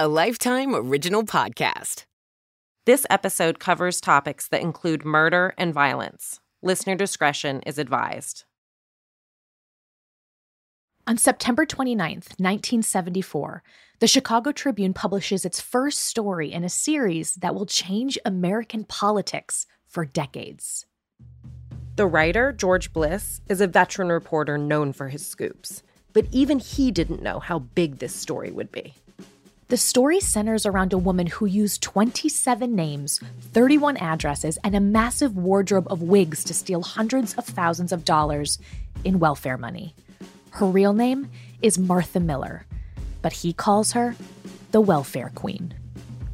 a Lifetime Original Podcast. This episode covers topics that include murder and violence. Listener discretion is advised. On September 29th, 1974, the Chicago Tribune publishes its first story in a series that will change American politics for decades. The writer, George Bliss, is a veteran reporter known for his scoops, but even he didn't know how big this story would be. The story centers around a woman who used 27 names, 31 addresses, and a massive wardrobe of wigs to steal hundreds of thousands of dollars in welfare money. Her real name is Martha Miller, but he calls her the Welfare Queen.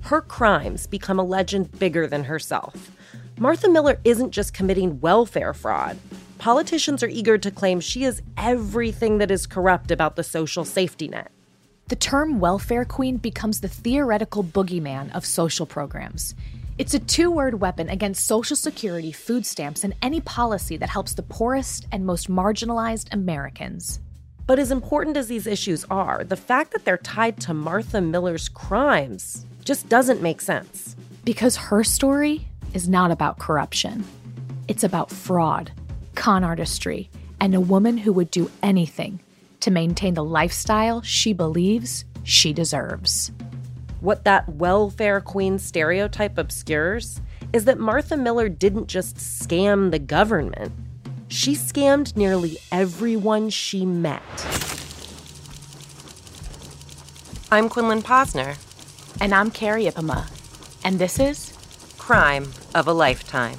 Her crimes become a legend bigger than herself. Martha Miller isn't just committing welfare fraud. Politicians are eager to claim she is everything that is corrupt about the social safety net. The term welfare queen becomes the theoretical boogeyman of social programs. It's a two word weapon against Social Security, food stamps, and any policy that helps the poorest and most marginalized Americans. But as important as these issues are, the fact that they're tied to Martha Miller's crimes just doesn't make sense. Because her story is not about corruption, it's about fraud, con artistry, and a woman who would do anything to maintain the lifestyle she believes she deserves. What that welfare queen stereotype obscures is that Martha Miller didn't just scam the government she scammed nearly everyone she met. I'm Quinlan Posner. And I'm Carrie Ipama. And this is Crime of a Lifetime.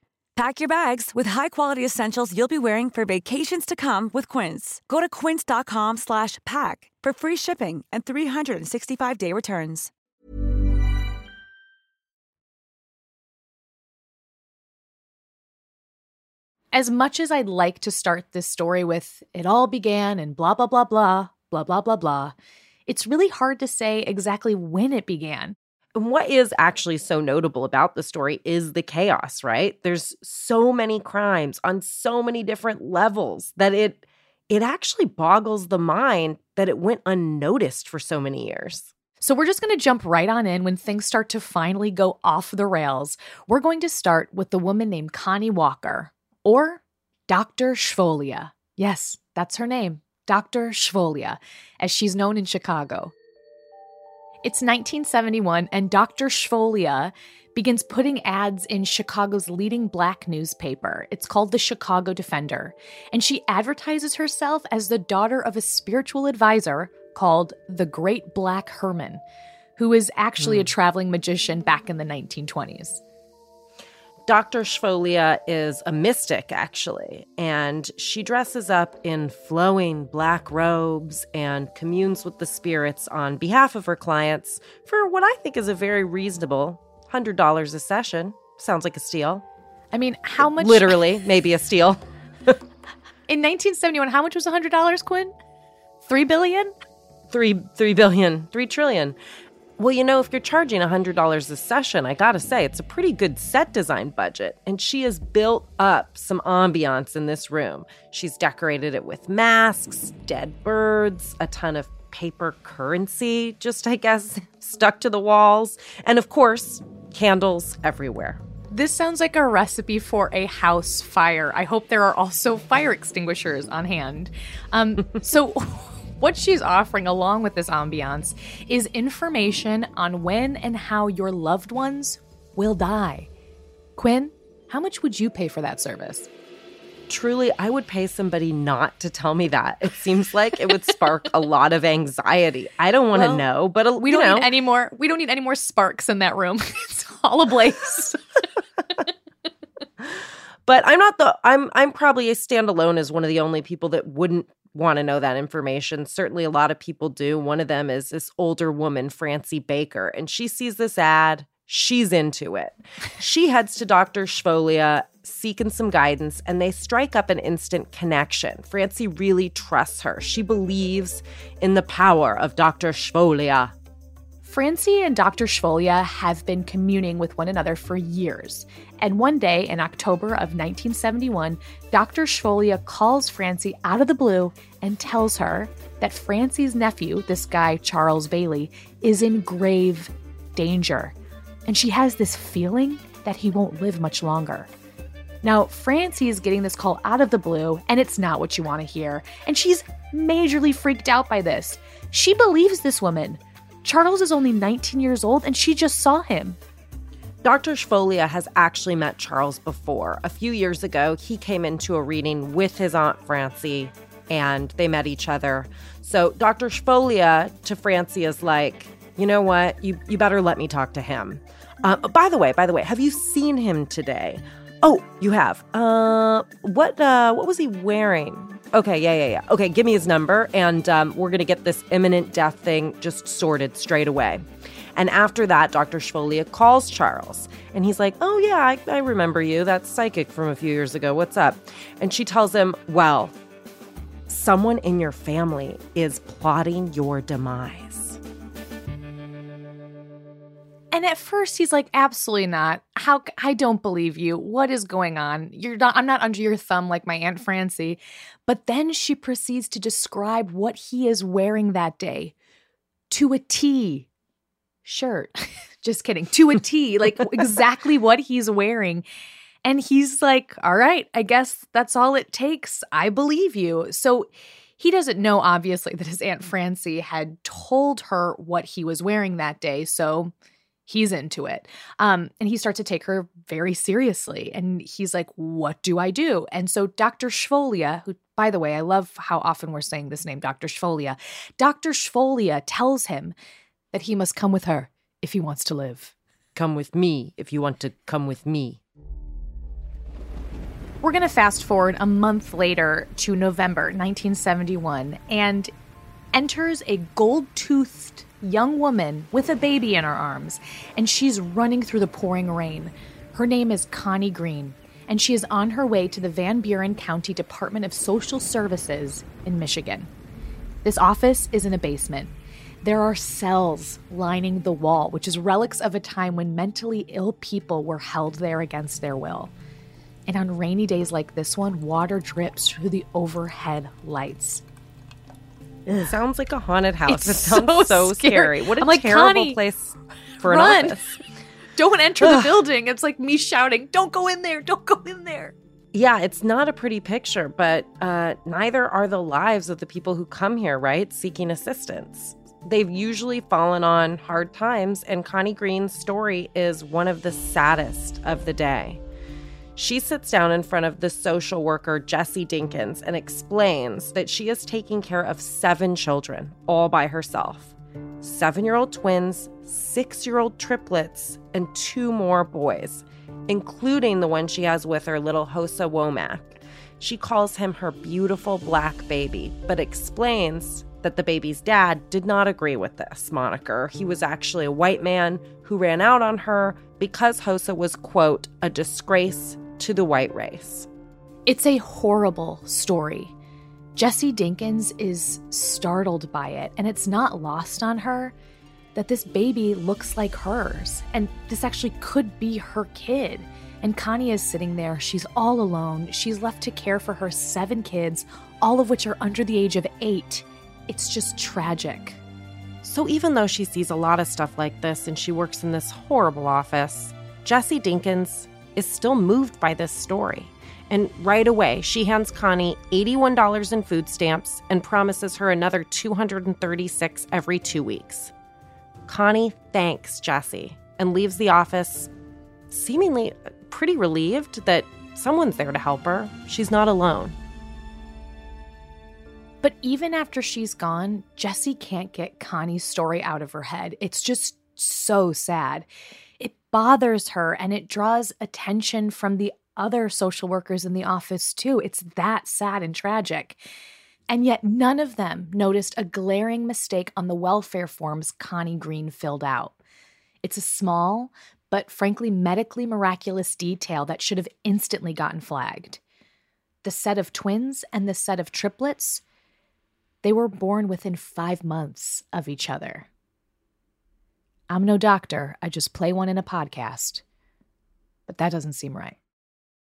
Pack your bags with high-quality essentials you'll be wearing for vacations to come with Quince. Go to quince.com slash pack for free shipping and 365-day returns. as much as I'd like to start this story with it all began and blah, blah, blah, blah, blah, blah, blah, blah, it's really hard to say exactly when it began. And what is actually so notable about the story is the chaos, right? There's so many crimes on so many different levels that it it actually boggles the mind that it went unnoticed for so many years. So we're just going to jump right on in when things start to finally go off the rails. We're going to start with the woman named Connie Walker, or Dr. Shvolia. Yes, that's her name, Dr. Shvolia, as she's known in Chicago. It's 1971, and Dr. Shvolia begins putting ads in Chicago's leading black newspaper. It's called the Chicago Defender. And she advertises herself as the daughter of a spiritual advisor called the Great Black Herman, who is actually mm. a hmm. traveling magician back in the 1920s. Dr. Shvolia is a mystic, actually, and she dresses up in flowing black robes and communes with the spirits on behalf of her clients for what I think is a very reasonable $100 a session. Sounds like a steal. I mean, how much? Literally, maybe a steal. in 1971, how much was $100, Quinn? Three billion? Three, three billion, three trillion. Well, you know, if you're charging $100 a session, I gotta say, it's a pretty good set design budget. And she has built up some ambiance in this room. She's decorated it with masks, dead birds, a ton of paper currency, just, I guess, stuck to the walls. And of course, candles everywhere. This sounds like a recipe for a house fire. I hope there are also fire extinguishers on hand. Um, so, what she's offering along with this ambiance is information on when and how your loved ones will die. Quinn, how much would you pay for that service? Truly, I would pay somebody not to tell me that. It seems like it would spark a lot of anxiety. I don't want to well, know, but uh, we don't know. need any more. We don't need any more sparks in that room. it's all ablaze. but I'm not the. I'm. I'm probably a standalone as one of the only people that wouldn't want to know that information. Certainly, a lot of people do. One of them is this older woman, Francie Baker, and she sees this ad. She's into it. She heads to Dr. Shvolia seeking some guidance and they strike up an instant connection. Francie really trusts her. She believes in the power of Dr. Shvolia. Francie and Dr. Shvolia have been communing with one another for years. And one day in October of 1971, Dr. Shvolia calls Francie out of the blue and tells her that Francie's nephew, this guy, Charles Bailey, is in grave danger. And she has this feeling that he won't live much longer. Now, Francie is getting this call out of the blue, and it's not what you want to hear. And she's majorly freaked out by this. She believes this woman. Charles is only 19 years old, and she just saw him. Dr. Shvolia has actually met Charles before. A few years ago, he came into a reading with his Aunt Francie, and they met each other. So Dr. Shvolia to Francie is like, you know what? You, you better let me talk to him. Uh, by the way, by the way, have you seen him today? Oh, you have. Uh, what uh, what was he wearing? Okay, yeah, yeah, yeah. Okay, give me his number, and um, we're gonna get this imminent death thing just sorted straight away. And after that, Dr. Shvolia calls Charles, and he's like, "Oh yeah, I, I remember you. That's psychic from a few years ago. What's up?" And she tells him, "Well, someone in your family is plotting your demise." And at first he's like, absolutely not. How I don't believe you. What is going on? You're not I'm not under your thumb like my Aunt Francie. But then she proceeds to describe what he is wearing that day to a T shirt. Just kidding. To a T, like exactly what he's wearing. And he's like, all right, I guess that's all it takes. I believe you. So he doesn't know, obviously, that his Aunt Francie had told her what he was wearing that day. So he's into it. Um, and he starts to take her very seriously. And he's like, What do I do? And so Dr. Shvolia, who, by the way, I love how often we're saying this name, Dr. Shvolia, Dr. Shvolia tells him that he must come with her if he wants to live. Come with me if you want to come with me. We're going to fast forward a month later to November 1971 and enters a gold toothed young woman with a baby in her arms, and she's running through the pouring rain. Her name is Connie Green, and she is on her way to the Van Buren County Department of Social Services in Michigan. This office is in a basement. There are cells lining the wall, which is relics of a time when mentally ill people were held there against their will. And on rainy days like this one, water drips through the overhead lights. It sounds like a haunted house. It's it sounds so so, scary. scary. What a I'm like, terrible Connie, place for run. an office. Don't enter the building. It's like me shouting, Don't go in there. Don't go in there. Yeah, it's not a pretty picture, but uh, neither are the lives of the people who come here, right? Seeking assistance. They've usually fallen on hard times, and Connie Green's story is one of the saddest of the day. She sits down in front of the social worker, Jessie Dinkins, and explains that she is taking care of seven children all by herself seven year old twins, six year old triplets, and two more boys, including the one she has with her, little Hosa Womack. She calls him her beautiful black baby, but explains that the baby's dad did not agree with this moniker. He was actually a white man who ran out on her because Hosa was, quote, a disgrace to the white race. It's a horrible story. Jessie Dinkins is startled by it, and it's not lost on her that this baby looks like hers, and this actually could be her kid. And Connie is sitting there. She's all alone. She's left to care for her seven kids, all of which are under the age of eight. It's just tragic. So, even though she sees a lot of stuff like this and she works in this horrible office, Jessie Dinkins is still moved by this story. And right away, she hands Connie $81 in food stamps and promises her another 236 every two weeks. Connie thanks Jessie and leaves the office seemingly pretty relieved that someone's there to help her. She's not alone. But even after she's gone, Jessie can't get Connie's story out of her head. It's just so sad. Bothers her and it draws attention from the other social workers in the office, too. It's that sad and tragic. And yet, none of them noticed a glaring mistake on the welfare forms Connie Green filled out. It's a small, but frankly, medically miraculous detail that should have instantly gotten flagged. The set of twins and the set of triplets, they were born within five months of each other. I'm no doctor, I just play one in a podcast. But that doesn't seem right.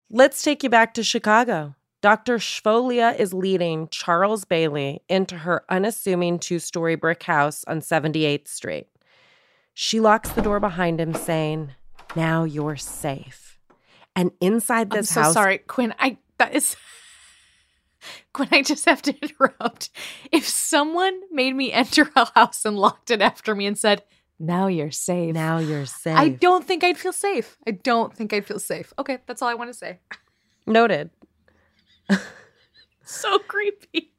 Let's take you back to Chicago. Dr. Shvolia is leading Charles Bailey into her unassuming two story brick house on 78th Street. She locks the door behind him, saying, Now you're safe. And inside this house. I'm so house. sorry, Quinn. I that is Quinn, I just have to interrupt. If someone made me enter a house and locked it after me and said, Now you're safe. Now you're safe. I don't think I'd feel safe. I don't think I'd feel safe. Okay, that's all I want to say. Noted. So creepy.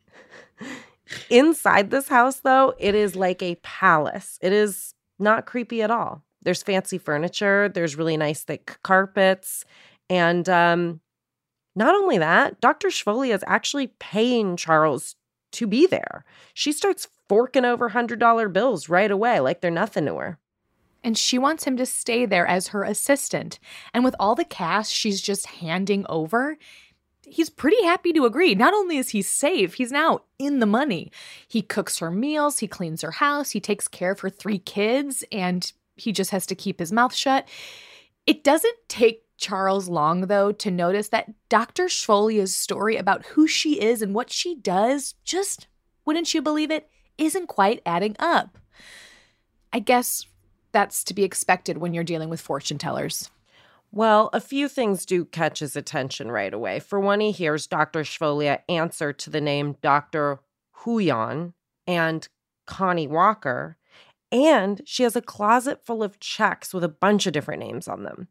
Inside this house, though, it is like a palace. It is not creepy at all. There's fancy furniture, there's really nice thick carpets. And um, not only that, Dr. Shvolia is actually paying Charles to be there. She starts forking over $100 bills right away, like they're nothing to her. And she wants him to stay there as her assistant. And with all the cash she's just handing over, he's pretty happy to agree. Not only is he safe, he's now in the money. He cooks her meals, he cleans her house, he takes care of her three kids, and he just has to keep his mouth shut. It doesn't take Charles long, though, to notice that Dr. Shvolia's story about who she is and what she does just, wouldn't you believe it, isn't quite adding up. I guess that's to be expected when you're dealing with fortune tellers. Well, a few things do catch his attention right away. For one, he hears Dr. Shvolia answer to the name Dr. Huyan and Connie Walker, and she has a closet full of checks with a bunch of different names on them.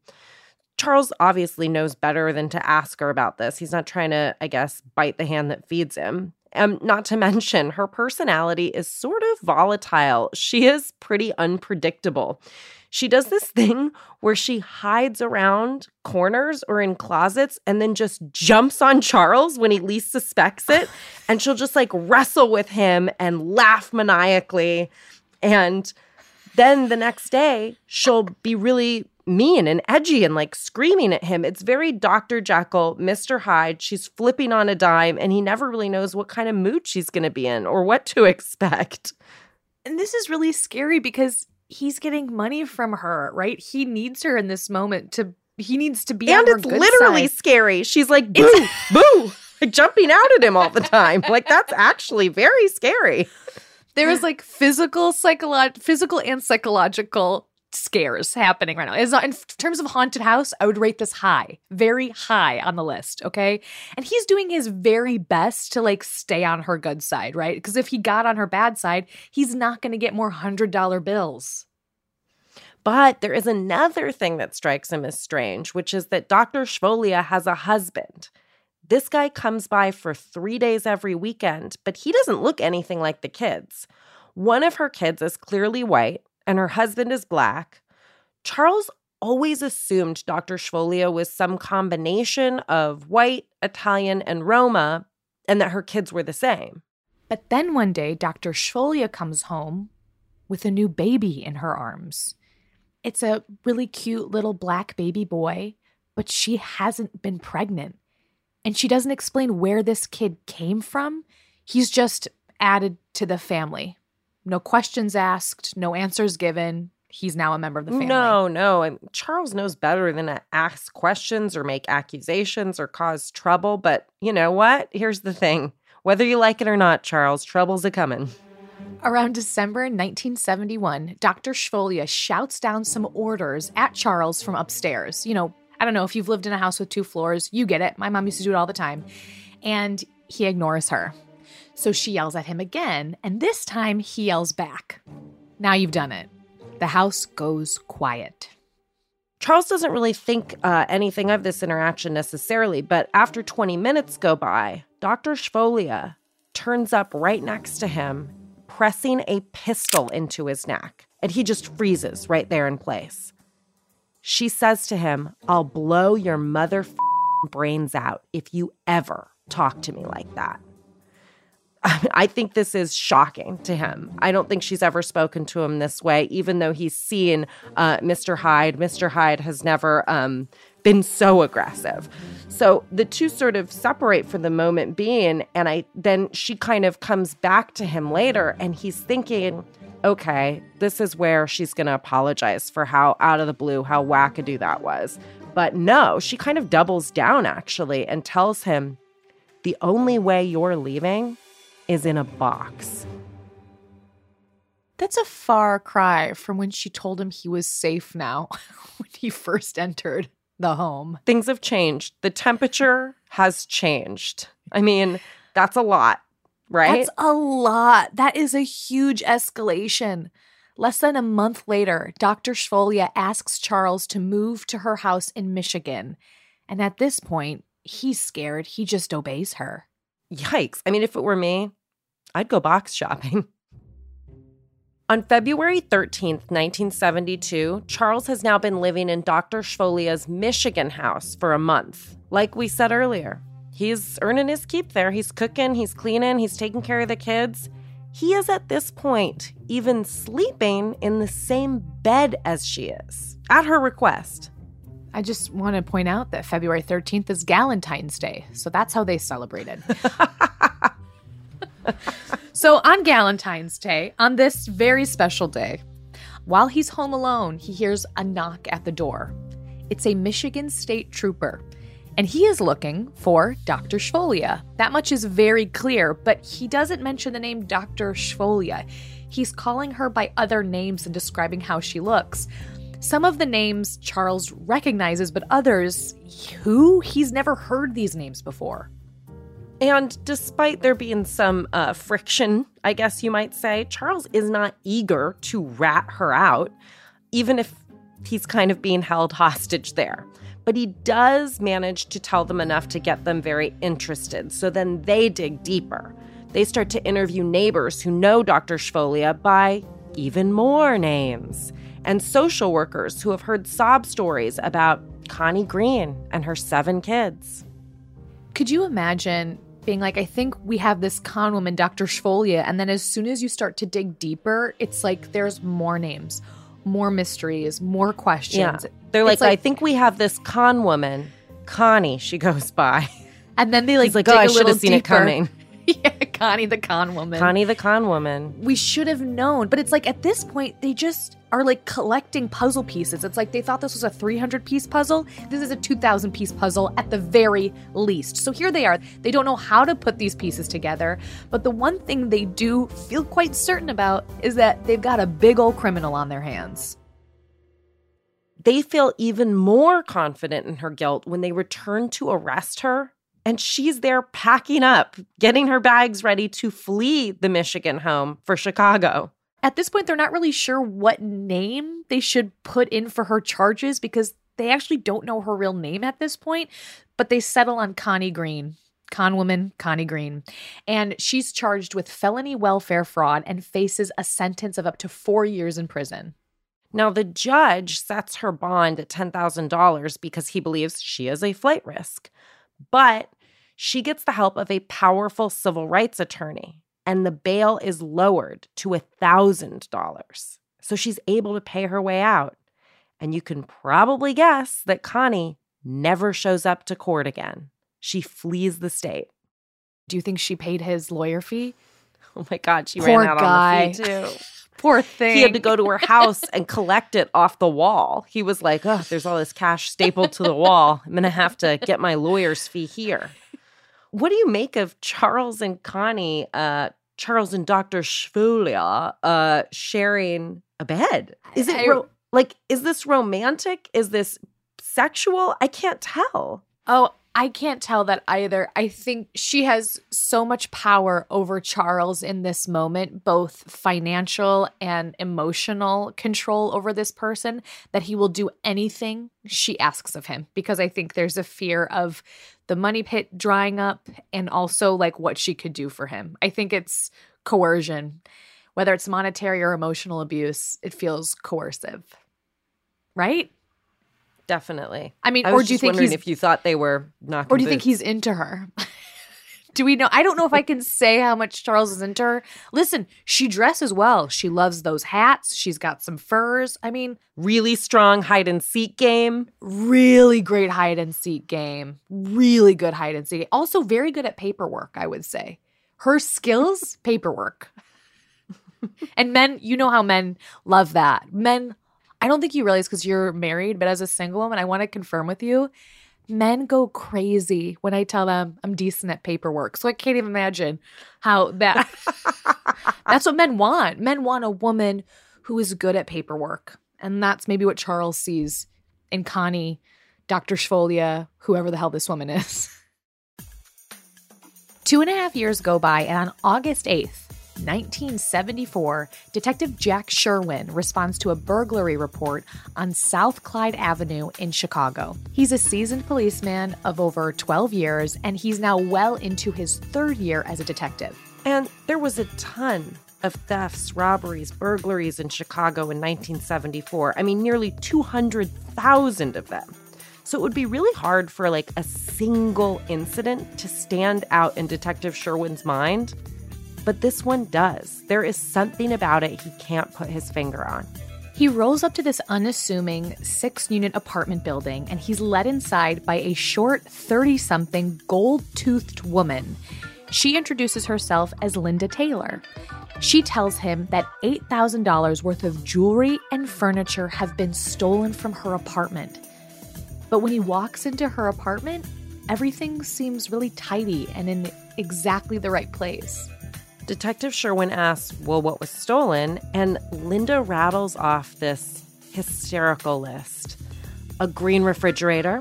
Charles obviously knows better than to ask her about this. He's not trying to, I guess, bite the hand that feeds him. Um, not to mention, her personality is sort of volatile. She is pretty unpredictable. She does this thing where she hides around corners or in closets and then just jumps on Charles when he least suspects it. And she'll just like wrestle with him and laugh maniacally. And then the next day, she'll be really mean and edgy and like screaming at him. It's very Dr. Jekyll, Mr. Hyde. She's flipping on a dime and he never really knows what kind of mood she's going to be in or what to expect. And this is really scary because he's getting money from her, right? He needs her in this moment to he needs to be and it's literally side. scary. She's like boo, boo, like jumping out at him all the time. Like that's actually very scary. There is like physical, psycholo- physical and psychological scares happening right now. As in terms of haunted house, I would rate this high, very high on the list. Okay, and he's doing his very best to like stay on her good side, right? Because if he got on her bad side, he's not going to get more hundred dollar bills. But there is another thing that strikes him as strange, which is that Dr. Shvolia has a husband. This guy comes by for three days every weekend, but he doesn't look anything like the kids. One of her kids is clearly white, and her husband is black. Charles always assumed Dr. Shvolia was some combination of white, Italian, and Roma, and that her kids were the same. But then one day, Dr. Shvolia comes home with a new baby in her arms. It's a really cute little black baby boy, but she hasn't been pregnant. And she doesn't explain where this kid came from. He's just added to the family. No questions asked, no answers given. He's now a member of the family. No, no. I- Charles knows better than to ask questions or make accusations or cause trouble. But you know what? Here's the thing whether you like it or not, Charles, trouble's a coming. Around December 1971, Dr. Shvolia shouts down some orders at Charles from upstairs. You know, I don't know if you've lived in a house with two floors, you get it. My mom used to do it all the time. And he ignores her. So she yells at him again, and this time he yells back. Now you've done it. The house goes quiet. Charles doesn't really think uh, anything of this interaction necessarily, but after 20 minutes go by, Dr. Shvolia turns up right next to him, pressing a pistol into his neck, and he just freezes right there in place. She says to him, I'll blow your mother brains out if you ever talk to me like that. I think this is shocking to him. I don't think she's ever spoken to him this way, even though he's seen uh, Mr. Hyde. Mr. Hyde has never um, been so aggressive. So the two sort of separate for the moment being, and I then she kind of comes back to him later, and he's thinking, okay, this is where she's going to apologize for how out of the blue, how wackadoo that was. But no, she kind of doubles down actually and tells him, the only way you're leaving is in a box. That's a far cry from when she told him he was safe now when he first entered the home. Things have changed. The temperature has changed. I mean, that's a lot, right? That's a lot. That is a huge escalation. Less than a month later, Dr. Shvolia asks Charles to move to her house in Michigan. And at this point, he's scared. He just obeys her. Yikes. I mean, if it were me, I'd go box shopping. On February 13th, 1972, Charles has now been living in Dr. Shvolia's Michigan house for a month. Like we said earlier, he's earning his keep there. He's cooking, he's cleaning, he's taking care of the kids. He is at this point even sleeping in the same bed as she is, at her request. I just want to point out that February 13th is Galentine's Day, so that's how they celebrated. so on Galentine's Day, on this very special day, while he's home alone, he hears a knock at the door. It's a Michigan State Trooper, and he is looking for Dr. Shvolia. That much is very clear, but he doesn't mention the name Dr. Shvolia. He's calling her by other names and describing how she looks. Some of the names Charles recognizes, but others, who? He's never heard these names before. And despite there being some uh, friction, I guess you might say, Charles is not eager to rat her out, even if he's kind of being held hostage there. But he does manage to tell them enough to get them very interested. So then they dig deeper. They start to interview neighbors who know Dr. Shvolia by even more names and social workers who have heard sob stories about Connie Green and her seven kids. Could you imagine being like, I think we have this con woman, Dr. Shvolia, and then as soon as you start to dig deeper, it's like there's more names, more mysteries, more questions. Yeah. They're like, like, I think we have this con woman, Connie, she goes by. And then they like, like, oh, I should have seen deeper. it coming. yeah, Connie the con woman. Connie the con woman. We should have known. But it's like at this point, they just are like collecting puzzle pieces. It's like they thought this was a 300 piece puzzle. This is a 2,000 piece puzzle at the very least. So here they are. They don't know how to put these pieces together. But the one thing they do feel quite certain about is that they've got a big old criminal on their hands. They feel even more confident in her guilt when they return to arrest her and she's there packing up, getting her bags ready to flee the Michigan home for Chicago. At this point, they're not really sure what name they should put in for her charges because they actually don't know her real name at this point, but they settle on Connie Green. Con woman Connie Green. And she's charged with felony welfare fraud and faces a sentence of up to four years in prison. Now, the judge sets her bond at $10,000 because he believes she is a flight risk. But she gets the help of a powerful civil rights attorney, and the bail is lowered to $1,000. So she's able to pay her way out. And you can probably guess that Connie never shows up to court again. She flees the state. Do you think she paid his lawyer fee? Oh my God, she Poor ran out guy. on the fee too. Poor thing. He had to go to her house and collect it off the wall. He was like, oh, there's all this cash stapled to the wall. I'm going to have to get my lawyer's fee here. What do you make of Charles and Connie, uh, Charles and Dr. Shvolia uh, sharing a bed? Is it ro- like, is this romantic? Is this sexual? I can't tell. Oh, I can't tell that either. I think she has so much power over Charles in this moment, both financial and emotional control over this person, that he will do anything she asks of him. Because I think there's a fear of the money pit drying up and also like what she could do for him. I think it's coercion. Whether it's monetary or emotional abuse, it feels coercive. Right? Definitely. I mean, I or do you think wondering he's if you thought they were not? Or do you think he's into her? Do we know? I don't know if I can say how much Charles is into her. Listen, she dresses well. She loves those hats. She's got some furs. I mean, really strong hide and seek game. Really great hide and seek game. Really good hide and seek. Also, very good at paperwork, I would say. Her skills, paperwork. and men, you know how men love that. Men, I don't think you realize because you're married, but as a single woman, I want to confirm with you men go crazy when I tell them I'm decent at paperwork. So I can't even imagine how that that's what men want. Men want a woman who is good at paperwork. And that's maybe what Charles sees in Connie, Dr. Shvolia, whoever the hell this woman is. Two and a half years go by, and on August 8th, 1974, Detective Jack Sherwin responds to a burglary report on South Clyde Avenue in Chicago. He's a seasoned policeman of over 12 years, and he's now well into his third year as a detective. And there was a ton of thefts, robberies, burglaries in Chicago in 1974. I mean, nearly 200,000 of them. So it would be really hard for like a single incident to stand out in Detective Sherwin's mind but this one does. There is something about it he can't put his finger on. He rolls up to this unassuming six unit apartment building and he's led inside by a short 30 something gold toothed woman. She introduces herself as Linda Taylor. She tells him that $8,000 worth of jewelry and furniture have been stolen from her apartment. But when he walks into her apartment, everything seems really tidy and in exactly the right place. Detective Sherwin asks, Well, what was stolen? And Linda rattles off this hysterical list a green refrigerator,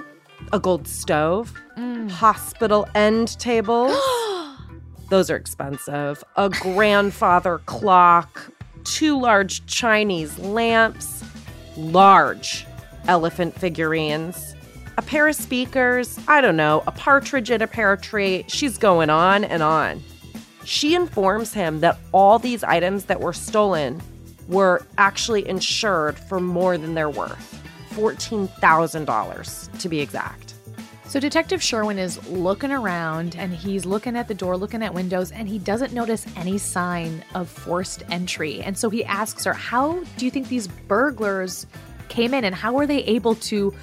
a gold stove, mm. hospital end tables. Those are expensive. A grandfather clock, two large Chinese lamps, large elephant figurines, a pair of speakers, I don't know, a partridge in a pear tree. She's going on and on. She informs him that all these items that were stolen were actually insured for more than their worth $14,000 to be exact. So, Detective Sherwin is looking around and he's looking at the door, looking at windows, and he doesn't notice any sign of forced entry. And so he asks her, How do you think these burglars came in and how were they able to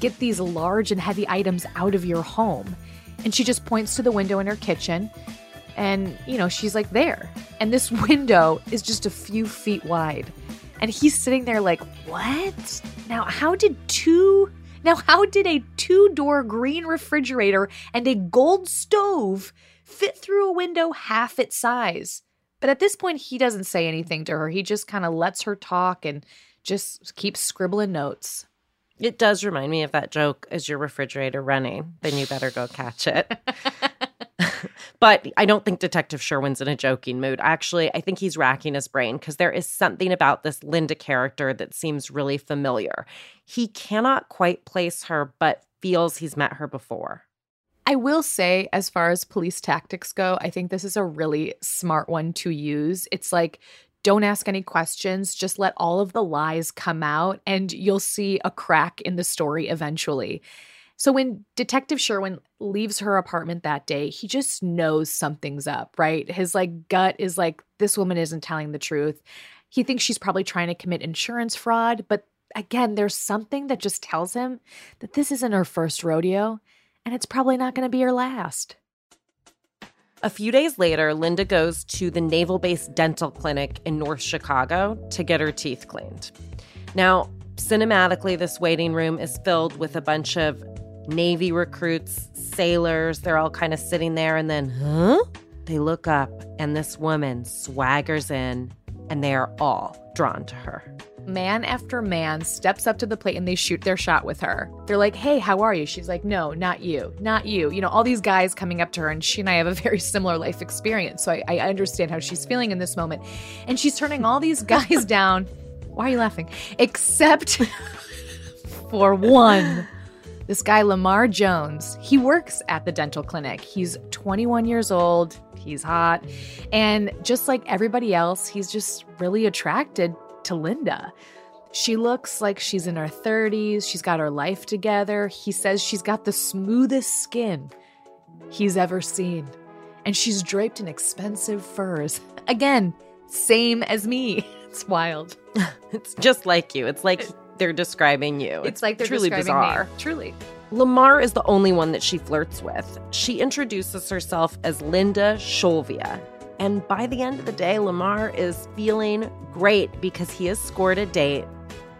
get these large and heavy items out of your home? And she just points to the window in her kitchen and, you know, she's like there. And this window is just a few feet wide. And he's sitting there like, what? Now, how did two. Now, how did a two door green refrigerator and a gold stove fit through a window half its size? But at this point, he doesn't say anything to her. He just kind of lets her talk and just keeps scribbling notes. It does remind me of that joke is your refrigerator running? Then you better go catch it. But I don't think Detective Sherwin's in a joking mood. Actually, I think he's racking his brain because there is something about this Linda character that seems really familiar. He cannot quite place her, but feels he's met her before. I will say, as far as police tactics go, I think this is a really smart one to use. It's like, don't ask any questions, just let all of the lies come out, and you'll see a crack in the story eventually. So when Detective Sherwin leaves her apartment that day, he just knows something's up, right? His like gut is like this woman isn't telling the truth. He thinks she's probably trying to commit insurance fraud, but again, there's something that just tells him that this isn't her first rodeo and it's probably not going to be her last. A few days later, Linda goes to the Naval Base Dental Clinic in North Chicago to get her teeth cleaned. Now, cinematically, this waiting room is filled with a bunch of Navy recruits, sailors, they're all kind of sitting there. And then, huh? They look up, and this woman swaggers in, and they are all drawn to her. Man after man steps up to the plate and they shoot their shot with her. They're like, hey, how are you? She's like, no, not you, not you. You know, all these guys coming up to her, and she and I have a very similar life experience. So I, I understand how she's feeling in this moment. And she's turning all these guys down. Why are you laughing? Except for one. This guy, Lamar Jones, he works at the dental clinic. He's 21 years old, he's hot, and just like everybody else, he's just really attracted to Linda. She looks like she's in her 30s, she's got her life together. He says she's got the smoothest skin he's ever seen. and she's draped in expensive furs. Again, same as me. It's wild. it's just like you. It's like they're describing you. It's, it's like they're truly bizarre. Me. Truly. Lamar is the only one that she flirts with. She introduces herself as Linda Shulvia. And by the end of the day, Lamar is feeling great because he has scored a date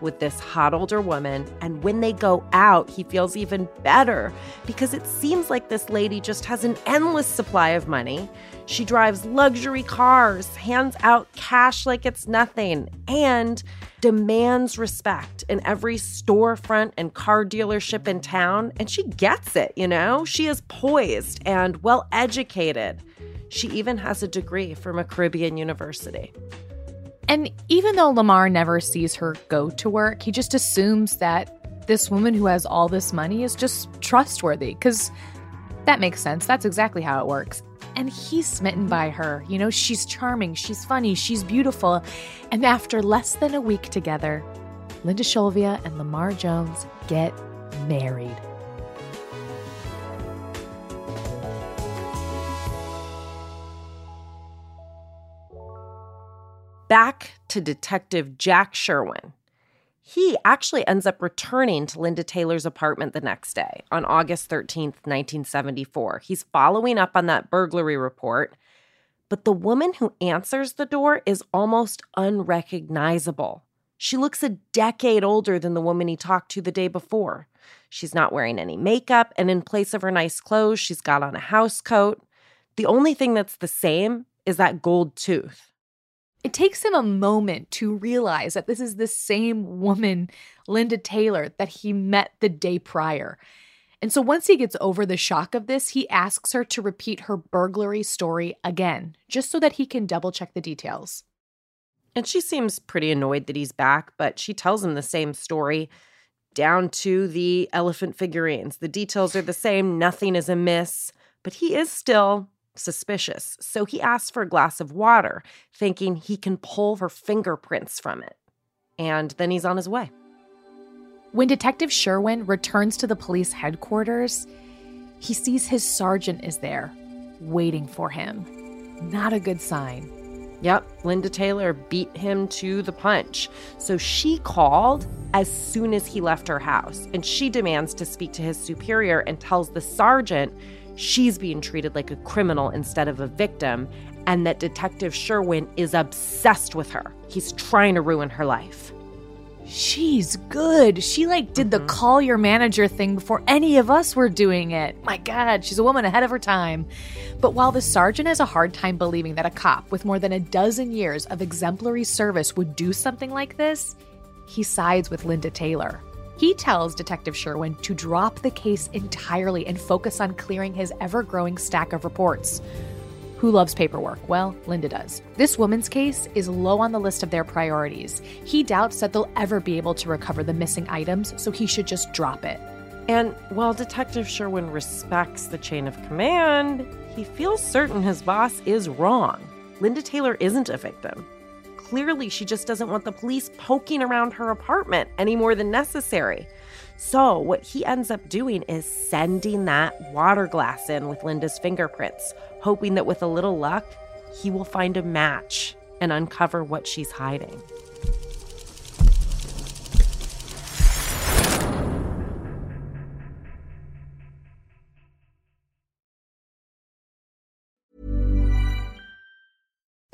with this hot older woman. And when they go out, he feels even better because it seems like this lady just has an endless supply of money. She drives luxury cars, hands out cash like it's nothing, and demands respect in every storefront and car dealership in town. And she gets it, you know? She is poised and well educated. She even has a degree from a Caribbean university. And even though Lamar never sees her go to work, he just assumes that this woman who has all this money is just trustworthy because that makes sense. That's exactly how it works. And he's smitten by her. You know, she's charming, she's funny, she's beautiful. And after less than a week together, Linda Shulvia and Lamar Jones get married. Back to Detective Jack Sherwin. He actually ends up returning to Linda Taylor's apartment the next day on August 13th, 1974. He's following up on that burglary report, but the woman who answers the door is almost unrecognizable. She looks a decade older than the woman he talked to the day before. She's not wearing any makeup, and in place of her nice clothes, she's got on a house coat. The only thing that's the same is that gold tooth. It takes him a moment to realize that this is the same woman, Linda Taylor, that he met the day prior. And so once he gets over the shock of this, he asks her to repeat her burglary story again, just so that he can double check the details. And she seems pretty annoyed that he's back, but she tells him the same story down to the elephant figurines. The details are the same, nothing is amiss, but he is still suspicious, so he asks for a glass of water, thinking he can pull her fingerprints from it. And then he's on his way. When Detective Sherwin returns to the police headquarters, he sees his sergeant is there, waiting for him. Not a good sign. Yep, Linda Taylor beat him to the punch. So she called as soon as he left her house, and she demands to speak to his superior and tells the sergeant she's being treated like a criminal instead of a victim, and that Detective Sherwin is obsessed with her. He's trying to ruin her life. She's good. She like did mm-hmm. the call your manager thing before any of us were doing it. My God, she's a woman ahead of her time. But while the sergeant has a hard time believing that a cop with more than a dozen years of exemplary service would do something like this, he sides with Linda Taylor. He tells Detective Sherwin to drop the case entirely and focus on clearing his ever growing stack of reports. Who loves paperwork? Well, Linda does. This woman's case is low on the list of their priorities. He doubts that they'll ever be able to recover the missing items, so he should just drop it. And while Detective Sherwin respects the chain of command, he feels certain his boss is wrong. Linda Taylor isn't a victim clearly she just doesn't want the police poking around her apartment any more than necessary. So, what he ends up doing is sending that water glass in with Linda's fingerprints, hoping that with a little luck, he will find a match and uncover what she's hiding.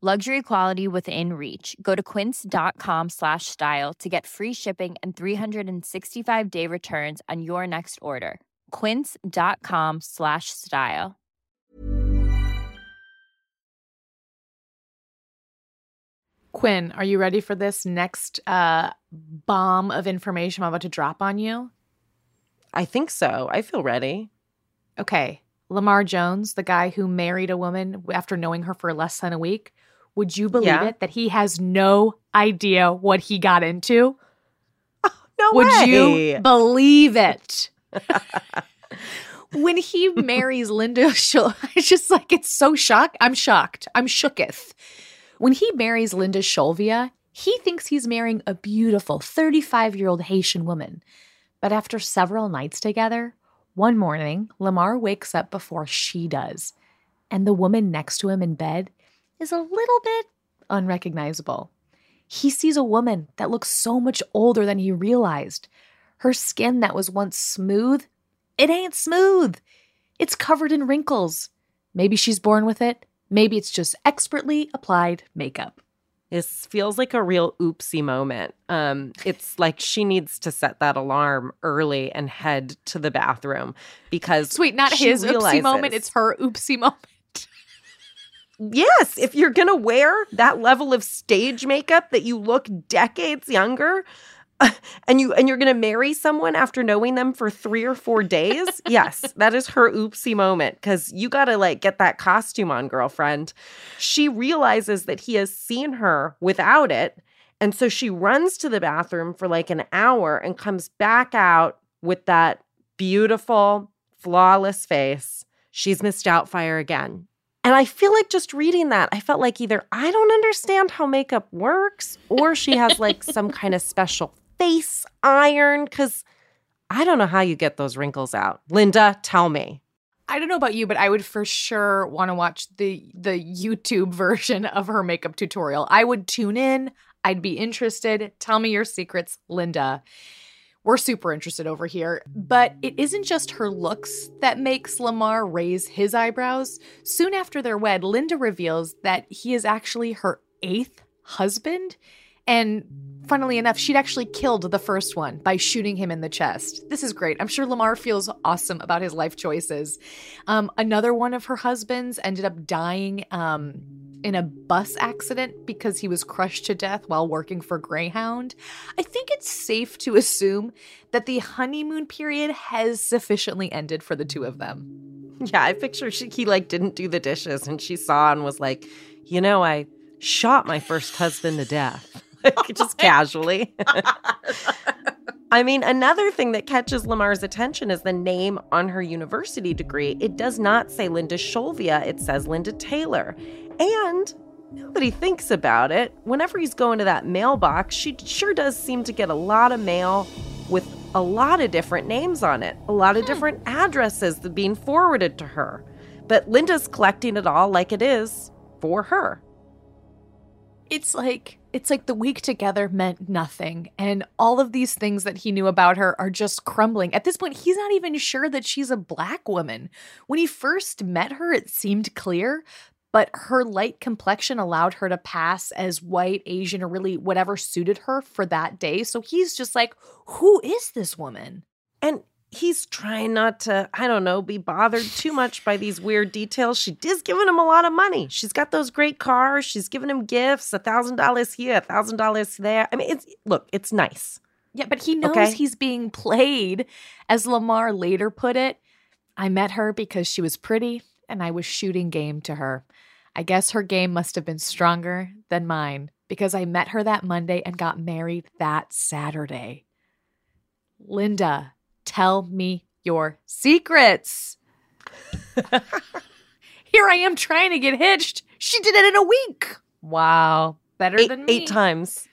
Luxury quality within reach. Go to quince.com slash style to get free shipping and 365 day returns on your next order. Quince.com slash style. Quinn, are you ready for this next uh, bomb of information I'm about to drop on you? I think so. I feel ready. Okay. Lamar Jones, the guy who married a woman after knowing her for less than a week, would you believe Yeah. it that he has no idea what he got into? No way. Would way. you believe it? when he marries Linda it's just like it's so shocked. I'm shocked. I'm shooketh. When he marries Linda Sholvia, he thinks he's marrying a beautiful 35 year old Haitian woman. But after several nights together, one morning, Lamar wakes up before she does, and the woman next to him in bed is a little bit unrecognizable. He sees a woman that looks so much older than he realized. Her skin that was once smooth, it ain't smooth. It's covered in wrinkles. Maybe she's born with it. Maybe it's just expertly applied makeup. This feels like a real oopsie moment. Um, it's like she needs to set that alarm early and head to the bathroom because Sweet, not his oopsie moment, it's her oopsie moment. Yes, if you're going to wear that level of stage makeup that you look decades younger and you and you're going to marry someone after knowing them for 3 or 4 days, yes, that is her oopsie moment cuz you got to like get that costume on, girlfriend. She realizes that he has seen her without it, and so she runs to the bathroom for like an hour and comes back out with that beautiful, flawless face. She's Mrs. Doubtfire again. And I feel like just reading that, I felt like either I don't understand how makeup works or she has like some kind of special face iron because I don't know how you get those wrinkles out. Linda, tell me. I don't know about you, but I would for sure want to watch the the YouTube version of her makeup tutorial. I would tune in. I'd be interested. Tell me your secrets, Linda. We're super interested over here. But it isn't just her looks that makes Lamar raise his eyebrows. Soon after they're wed, Linda reveals that he is actually her eighth husband. And funnily enough, she'd actually killed the first one by shooting him in the chest. This is great. I'm sure Lamar feels awesome about his life choices. Um, another one of her husbands ended up dying um, in a bus accident because he was crushed to death while working for Greyhound. I think it's safe to assume that the honeymoon period has sufficiently ended for the two of them. Yeah, I picture she, he like didn't do the dishes and she saw and was like, you know, I shot my first husband to death. Just casually. Oh I mean, another thing that catches Lamar's attention is the name on her university degree. It does not say Linda Sholvia, it says Linda Taylor. And now that he thinks about it, whenever he's going to that mailbox, she sure does seem to get a lot of mail with a lot of different names on it, a lot of hmm. different addresses that being forwarded to her. But Linda's collecting it all like it is for her. It's like it's like the week together meant nothing and all of these things that he knew about her are just crumbling. At this point, he's not even sure that she's a black woman. When he first met her, it seemed clear, but her light complexion allowed her to pass as white, Asian, or really whatever suited her for that day. So he's just like, "Who is this woman?" And he's trying not to, I don't know, be bothered too much by these weird details. She is giving him a lot of money. She's got those great cars. She's giving him gifts, a thousand dollars here, a thousand dollars there. I mean, it's look, it's nice. Yeah, but he knows Okay. he's being played. As Lamar later put it, I met her because she was pretty and I was shooting game to her. I guess her game must have been stronger than mine because I met her that Monday and got married that Saturday. Linda, tell me your secrets. Here I am trying to get hitched. She did it in a week. Wow. Better Eight, than me. eight times.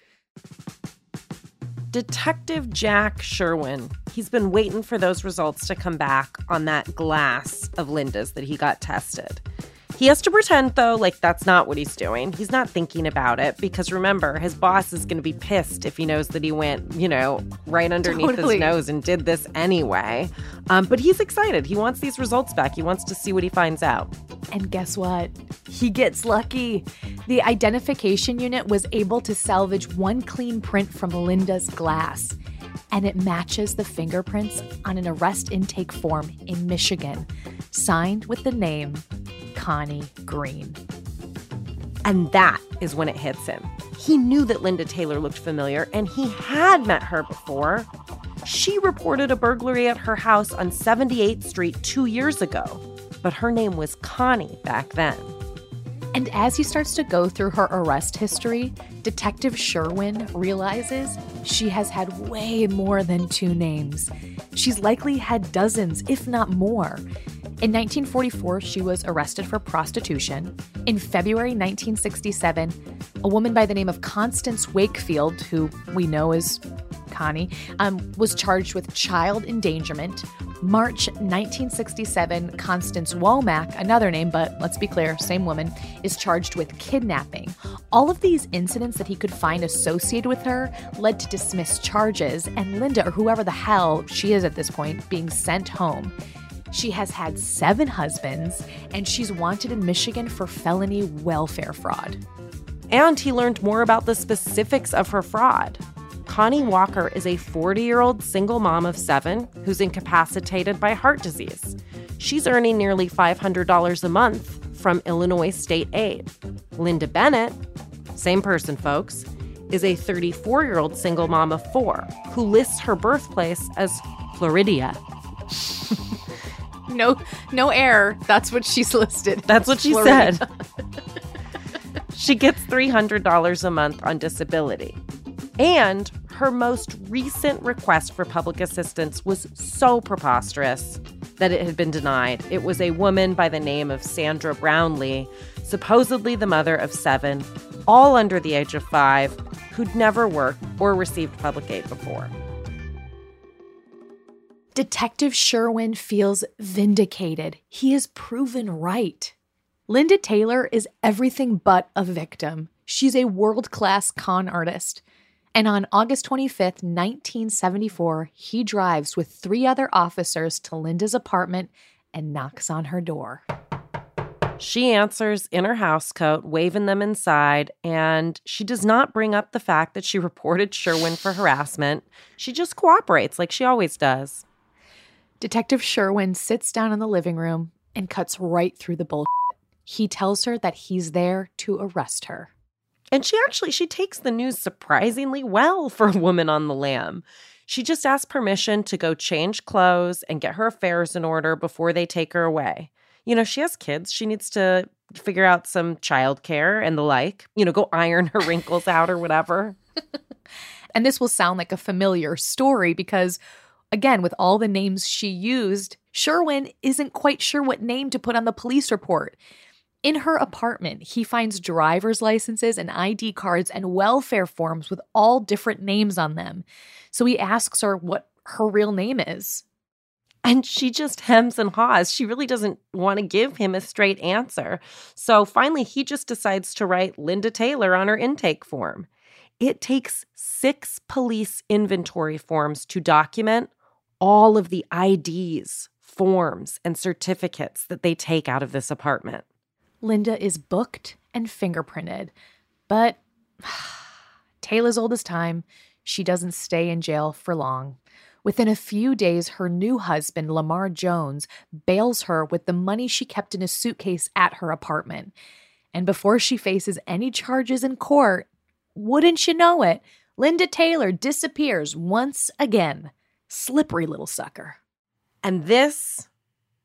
Detective Jack Sherwin. He's been waiting for those results to come back on that glass of Linda's that he got tested. He has to pretend, though, like that's not what he's doing. He's not thinking about it because remember, his boss is going to be pissed if he knows that he went, you know, right underneath Totally. his nose and did this anyway. Um, but he's excited. He wants these results back. He wants to see what he finds out. And guess what? He gets lucky. The identification unit was able to salvage one clean print from Linda's glass, and it matches the fingerprints on an arrest intake form in Michigan, signed with the name Connie Green. And that is when it hits him. He knew that Linda Taylor looked familiar and he had met her before. She reported a burglary at her house on 78th Street two years ago, but her name was Connie back then. And as he starts to go through her arrest history, Detective Sherwin realizes she has had way more than two names. She's likely had dozens, if not more. In 1944, she was arrested for prostitution. In February 1967, a woman by the name of Constance Wakefield, who we know as Connie, um, was charged with child endangerment. March 1967, Constance Womack, another name, but let's be clear, same woman, is charged with kidnapping. All of these incidents that he could find associated with her led to dismissed charges, and Linda, or whoever the hell she is at this point, being sent home. She has had seven husbands, and she's wanted in Michigan for felony welfare fraud. And he learned more about the specifics of her fraud. Connie Walker is a 40 year old single mom of seven who's incapacitated by heart disease. She's earning nearly $500 a month from Illinois state aid. Linda Bennett, same person, folks, is a 34 year old single mom of four who lists her birthplace as Floridia. no no error. That's what she's listed. That's what she Florida. said. she gets $300 a month on disability. And her most recent request for public assistance was so preposterous that it had been denied. It was a woman by the name of Sandra Brownlee, supposedly the mother of seven, all under the age of five, who'd never worked or received public aid before. Detective Sherwin feels vindicated. He is proven right. Linda Taylor is everything but a victim. She's a world class con artist. And on August 25th, 1974, he drives with three other officers to Linda's apartment and knocks on her door. She answers in her housecoat, waving them inside, and she does not bring up the fact that she reported Sherwin for harassment. She just cooperates like she always does. Detective Sherwin sits down in the living room and cuts right through the bullshit. He tells her that he's there to arrest her. And she actually she takes the news surprisingly well for a woman on the lam. She just asks permission to go change clothes and get her affairs in order before they take her away. You know, she has kids. She needs to figure out some childcare and the like. You know, go iron her wrinkles out or whatever. and this will sound like a familiar story because Again, with all the names she used, Sherwin isn't quite sure what name to put on the police report. In her apartment, he finds driver's licenses and ID cards and welfare forms with all different names on them. So he asks her what her real name is. And she just hems and haws. She really doesn't want to give him a straight answer. So finally, he just decides to write Linda Taylor on her intake form. It takes six police inventory forms to document all of the IDs, forms, and certificates that they take out of this apartment. Linda is booked and fingerprinted, but Taylor's old as time. She doesn't stay in jail for long. Within a few days, her new husband, Lamar Jones, bails her with the money she kept in a suitcase at her apartment. And before she faces any charges in court, wouldn't you know it, Linda Taylor disappears once again. Slippery little sucker. And this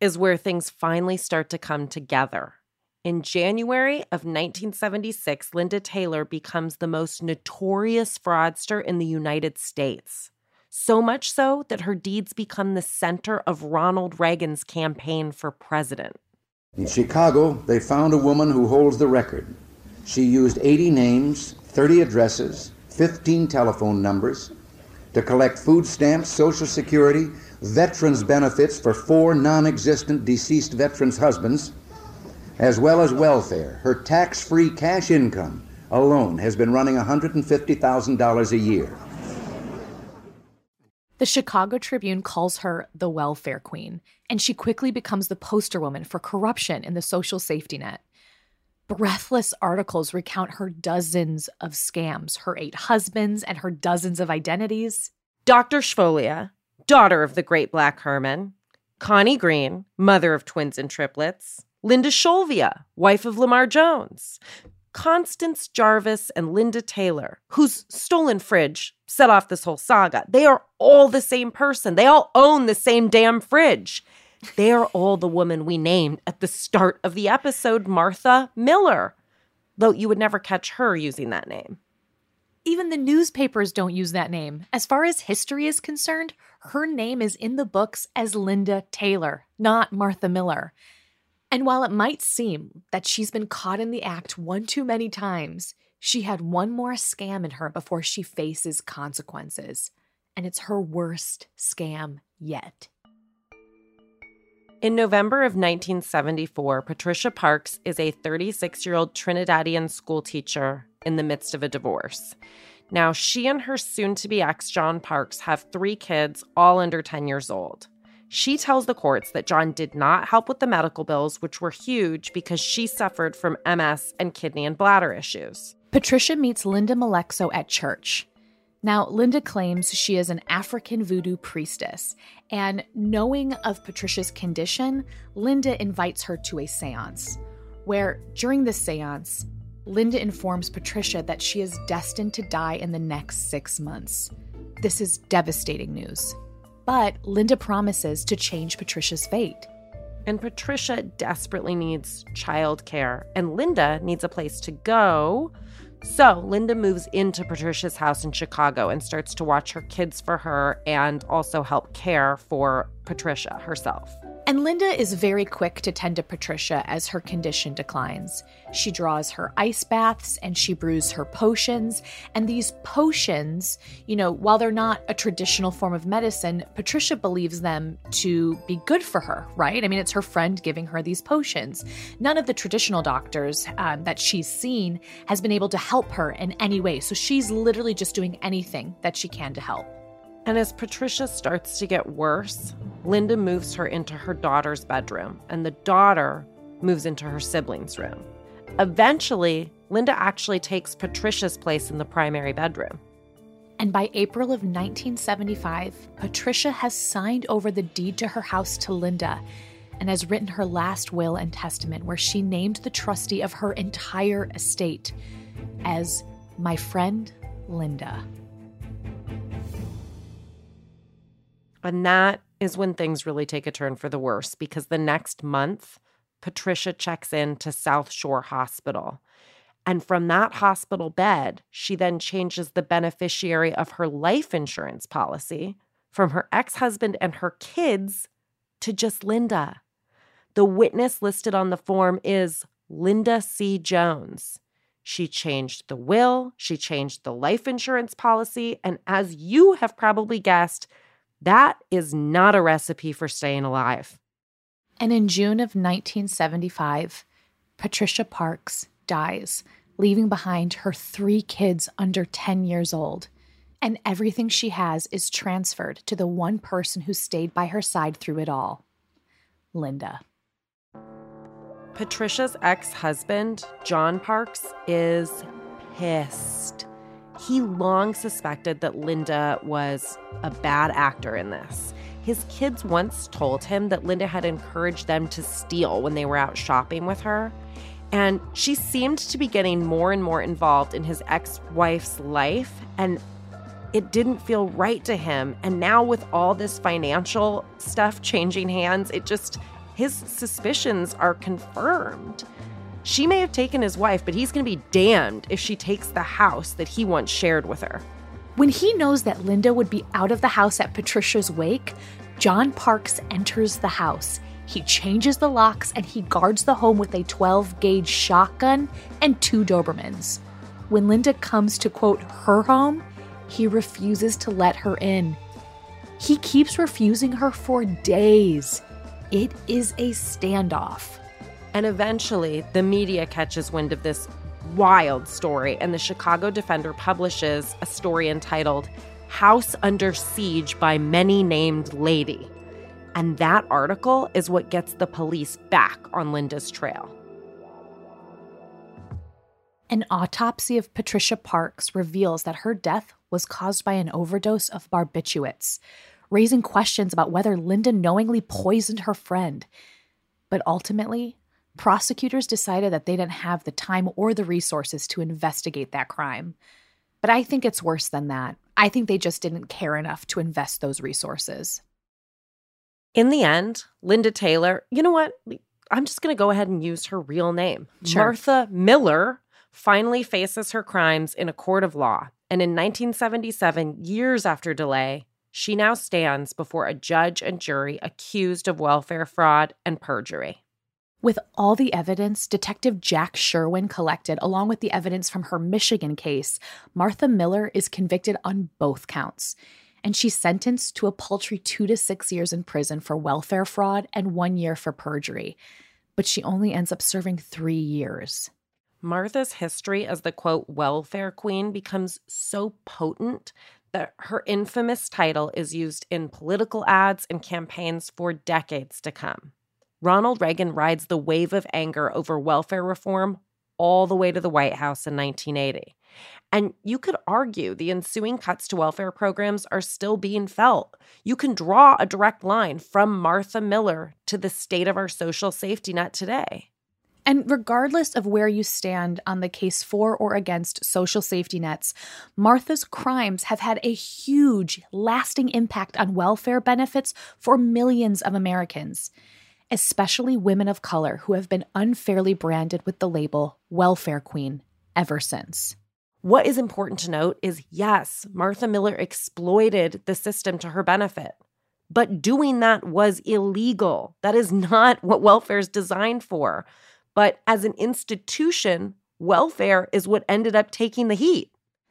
is where things finally start to come together. In January of 1976, Linda Taylor becomes the most notorious fraudster in the United States. So much so that her deeds become the center of Ronald Reagan's campaign for president. In Chicago, they found a woman who holds the record. She used 80 names, 30 addresses, 15 telephone numbers, to collect food stamps, Social Security, veterans benefits for four non existent deceased veterans' husbands, as well as welfare. Her tax free cash income alone has been running $150,000 a year. The Chicago Tribune calls her the welfare queen, and she quickly becomes the poster woman for corruption in the social safety net. Breathless articles recount her dozens of scams, her eight husbands, and her dozens of identities. Dr. Shvolia, daughter of the great Black Herman, Connie Green, mother of twins and triplets, Linda Sholvia, wife of Lamar Jones, Constance Jarvis and Linda Taylor, whose stolen fridge set off this whole saga. They are all the same person. They all own the same damn fridge. They are all the woman we named at the start of the episode, Martha Miller, though you would never catch her using that name. Even the newspapers don't use that name. As far as history is concerned, her name is in the books as Linda Taylor, not Martha Miller. And while it might seem that she's been caught in the act one too many times, she had one more scam in her before she faces consequences. And it's her worst scam yet. In November of 1974, Patricia Parks is a 36 year old Trinidadian schoolteacher in the midst of a divorce. Now, she and her soon to be ex, John Parks, have three kids, all under 10 years old. She tells the courts that John did not help with the medical bills, which were huge because she suffered from MS and kidney and bladder issues. Patricia meets Linda Malexo at church. Now, Linda claims she is an African voodoo priestess, and knowing of Patricia's condition, Linda invites her to a seance, where during the seance, Linda informs Patricia that she is destined to die in the next six months. This is devastating news. But Linda promises to change Patricia's fate. And Patricia desperately needs childcare, and Linda needs a place to go. So Linda moves into Patricia's house in Chicago and starts to watch her kids for her and also help care for Patricia herself. And Linda is very quick to tend to Patricia as her condition declines. She draws her ice baths and she brews her potions. And these potions, you know, while they're not a traditional form of medicine, Patricia believes them to be good for her, right? I mean, it's her friend giving her these potions. None of the traditional doctors um, that she's seen has been able to help her in any way. So she's literally just doing anything that she can to help. And as Patricia starts to get worse, Linda moves her into her daughter's bedroom, and the daughter moves into her sibling's room. Eventually, Linda actually takes Patricia's place in the primary bedroom. And by April of 1975, Patricia has signed over the deed to her house to Linda and has written her last will and testament where she named the trustee of her entire estate as my friend Linda. And that is when things really take a turn for the worse because the next month, Patricia checks in to South Shore Hospital. And from that hospital bed, she then changes the beneficiary of her life insurance policy from her ex husband and her kids to just Linda. The witness listed on the form is Linda C. Jones. She changed the will, she changed the life insurance policy, and as you have probably guessed, that is not a recipe for staying alive. And in June of 1975, Patricia Parks dies, leaving behind her three kids under 10 years old. And everything she has is transferred to the one person who stayed by her side through it all Linda. Patricia's ex husband, John Parks, is pissed. He long suspected that Linda was a bad actor in this. His kids once told him that Linda had encouraged them to steal when they were out shopping with her. And she seemed to be getting more and more involved in his ex wife's life. And it didn't feel right to him. And now, with all this financial stuff changing hands, it just, his suspicions are confirmed. She may have taken his wife, but he's going to be damned if she takes the house that he once shared with her. When he knows that Linda would be out of the house at Patricia's wake, John Parks enters the house. He changes the locks and he guards the home with a 12 gauge shotgun and two Dobermans. When Linda comes to quote her home, he refuses to let her in. He keeps refusing her for days. It is a standoff. And eventually, the media catches wind of this wild story, and the Chicago Defender publishes a story entitled House Under Siege by Many Named Lady. And that article is what gets the police back on Linda's trail. An autopsy of Patricia Parks reveals that her death was caused by an overdose of barbiturates, raising questions about whether Linda knowingly poisoned her friend. But ultimately, prosecutors decided that they didn't have the time or the resources to investigate that crime. But I think it's worse than that. I think they just didn't care enough to invest those resources. In the end, Linda Taylor, you know what? I'm just going to go ahead and use her real name. Sure. Martha Miller finally faces her crimes in a court of law. And in 1977, years after delay, she now stands before a judge and jury accused of welfare fraud and perjury. With all the evidence Detective Jack Sherwin collected, along with the evidence from her Michigan case, Martha Miller is convicted on both counts. And she's sentenced to a paltry two to six years in prison for welfare fraud and one year for perjury. But she only ends up serving three years. Martha's history as the quote welfare queen becomes so potent that her infamous title is used in political ads and campaigns for decades to come. Ronald Reagan rides the wave of anger over welfare reform all the way to the White House in 1980. And you could argue the ensuing cuts to welfare programs are still being felt. You can draw a direct line from Martha Miller to the state of our social safety net today. And regardless of where you stand on the case for or against social safety nets, Martha's crimes have had a huge, lasting impact on welfare benefits for millions of Americans, especially women of color who have been unfairly branded with the label welfare queen ever since. What is important to note is yes, Martha Miller exploited the system to her benefit, but doing that was illegal. That is not what welfare is designed for. But as an institution, welfare is what ended up taking the heat.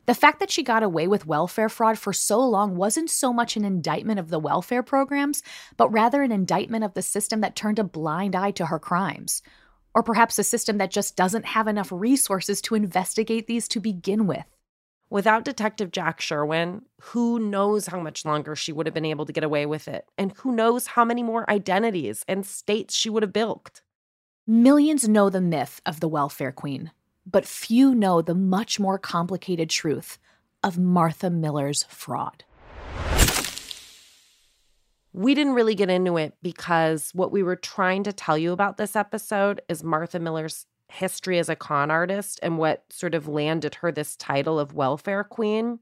The fact that she got away with welfare fraud for so long wasn't so much an indictment of the welfare programs, but rather an indictment of the system that turned a blind eye to her crimes. Or perhaps a system that just doesn't have enough resources to investigate these to begin with. Without Detective Jack Sherwin, who knows how much longer she would have been able to get away with it? And who knows how many more identities and states she would have bilked? Millions know the myth of the welfare queen, but few know the much more complicated truth of Martha Miller's fraud. We didn't really get into it because what we were trying to tell you about this episode is Martha Miller's history as a con artist and what sort of landed her this title of welfare queen.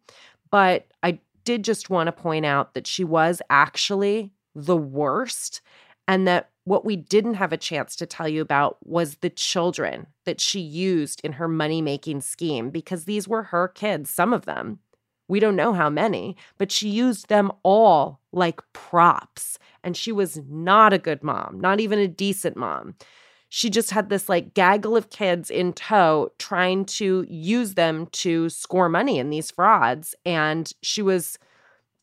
But I did just want to point out that she was actually the worst and that what we didn't have a chance to tell you about was the children that she used in her money making scheme because these were her kids, some of them. We don't know how many, but she used them all like props. And she was not a good mom, not even a decent mom. She just had this like gaggle of kids in tow trying to use them to score money in these frauds. And she was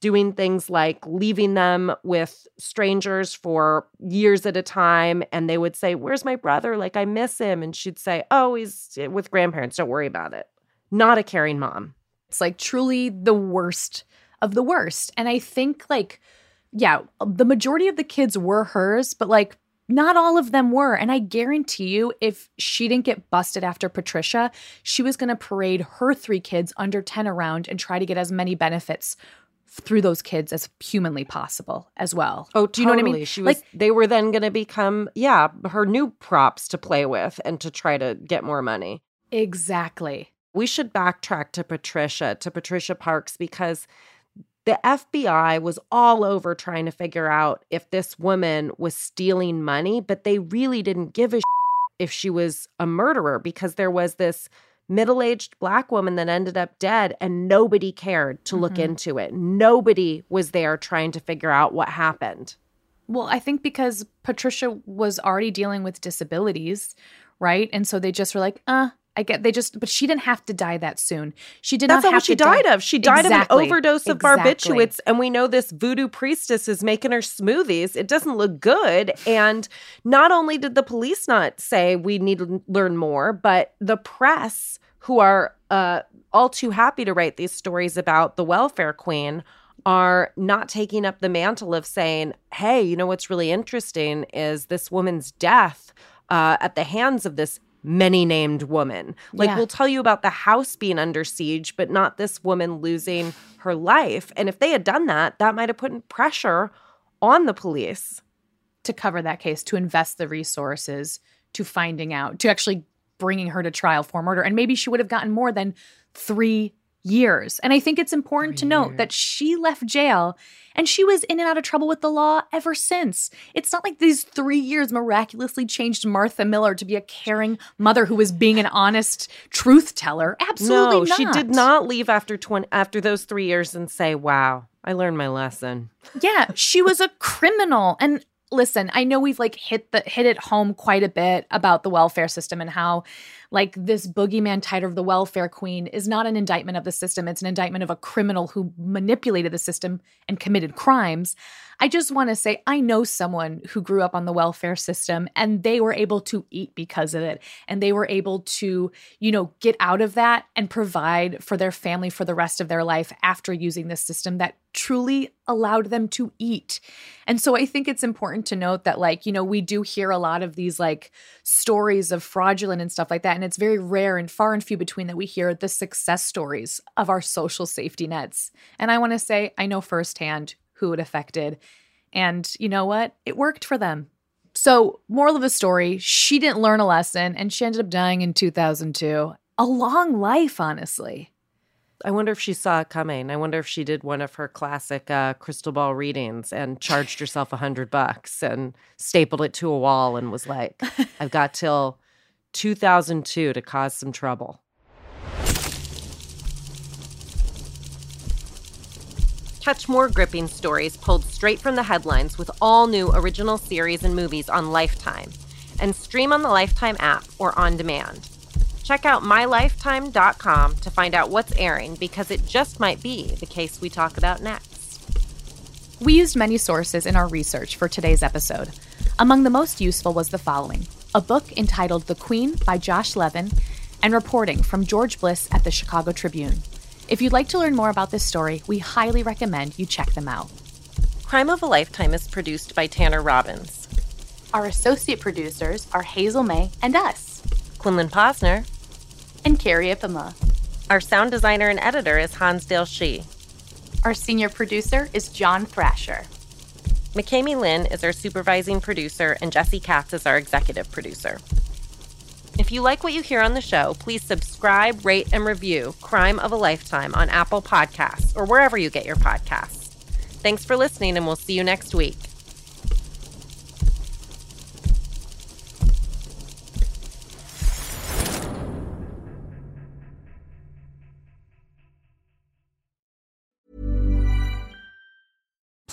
doing things like leaving them with strangers for years at a time. And they would say, Where's my brother? Like, I miss him. And she'd say, Oh, he's with grandparents. Don't worry about it. Not a caring mom. It's like truly the worst of the worst. And I think, like, yeah, the majority of the kids were hers, but like, not all of them were. And I guarantee you, if she didn't get busted after Patricia, she was going to parade her three kids under 10 around and try to get as many benefits through those kids as humanly possible as well. Oh, do you know what I mean? She was. Like, they were then going to become, yeah, her new props to play with and to try to get more money. Exactly. We should backtrack to Patricia, to Patricia Parks, because the FBI was all over trying to figure out if this woman was stealing money, but they really didn't give a if she was a murderer because there was this middle aged black woman that ended up dead, and nobody cared to look mm-hmm. into it. Nobody was there trying to figure out what happened. Well, I think because Patricia was already dealing with disabilities, right? And so they just were like, uh, I get they just, but she didn't have to die that soon. She did That's not, not what she died die. of. She died exactly. of an overdose of exactly. barbiturates, and we know this voodoo priestess is making her smoothies. It doesn't look good. And not only did the police not say we need to learn more, but the press, who are uh, all too happy to write these stories about the welfare queen, are not taking up the mantle of saying, "Hey, you know what's really interesting is this woman's death." Uh, at the hands of this many named woman. Like, Yeah. we'll tell you about the house being under siege, but not this woman losing her life. And if they had done that, that might have put pressure on the police. to cover that case, to invest the resources to finding out, to actually bringing her to trial for murder. And maybe she would have gotten more than three years. And I think it's important to note that she left jail and she was in and out of trouble with the law ever since. It's not like these three years miraculously changed Martha Miller to be a caring mother who was being an honest truth teller. Absolutely no, not. she did not leave after 20 after those 3 years and say, "Wow, I learned my lesson." Yeah, she was a criminal. And listen, I know we've like hit the hit it home quite a bit about the welfare system and how like this boogeyman title of the welfare queen is not an indictment of the system. It's an indictment of a criminal who manipulated the system and committed crimes. I just want to say I know someone who grew up on the welfare system and they were able to eat because of it and they were able to, you know, get out of that and provide for their family for the rest of their life after using this system that truly allowed them to eat. And so I think it's important to note that like, you know, we do hear a lot of these like stories of fraudulent and stuff like that and it's very rare and far and few between that we hear the success stories of our social safety nets. And I want to say I know firsthand who it affected. And you know what? It worked for them. So, moral of the story, she didn't learn a lesson and she ended up dying in 2002. A long life, honestly. I wonder if she saw it coming. I wonder if she did one of her classic uh, crystal ball readings and charged herself a hundred bucks and stapled it to a wall and was like, "I've got till 2002 to cause some trouble." Catch more gripping stories pulled straight from the headlines with all new original series and movies on Lifetime, and stream on the Lifetime app or on demand. Check out mylifetime.com to find out what's airing because it just might be the case we talk about next. We used many sources in our research for today's episode. Among the most useful was the following a book entitled The Queen by Josh Levin, and reporting from George Bliss at the Chicago Tribune. If you'd like to learn more about this story, we highly recommend you check them out. Crime of a Lifetime is produced by Tanner Robbins, Our associate producers are Hazel May and us, Quinlan Posner. And Carrie Ipama. Our sound designer and editor is Hansdale Shee. Our senior producer is John Thrasher. McKamey Lynn is our supervising producer, and Jesse Katz is our executive producer. If you like what you hear on the show, please subscribe, rate, and review Crime of a Lifetime on Apple Podcasts or wherever you get your podcasts. Thanks for listening, and we'll see you next week.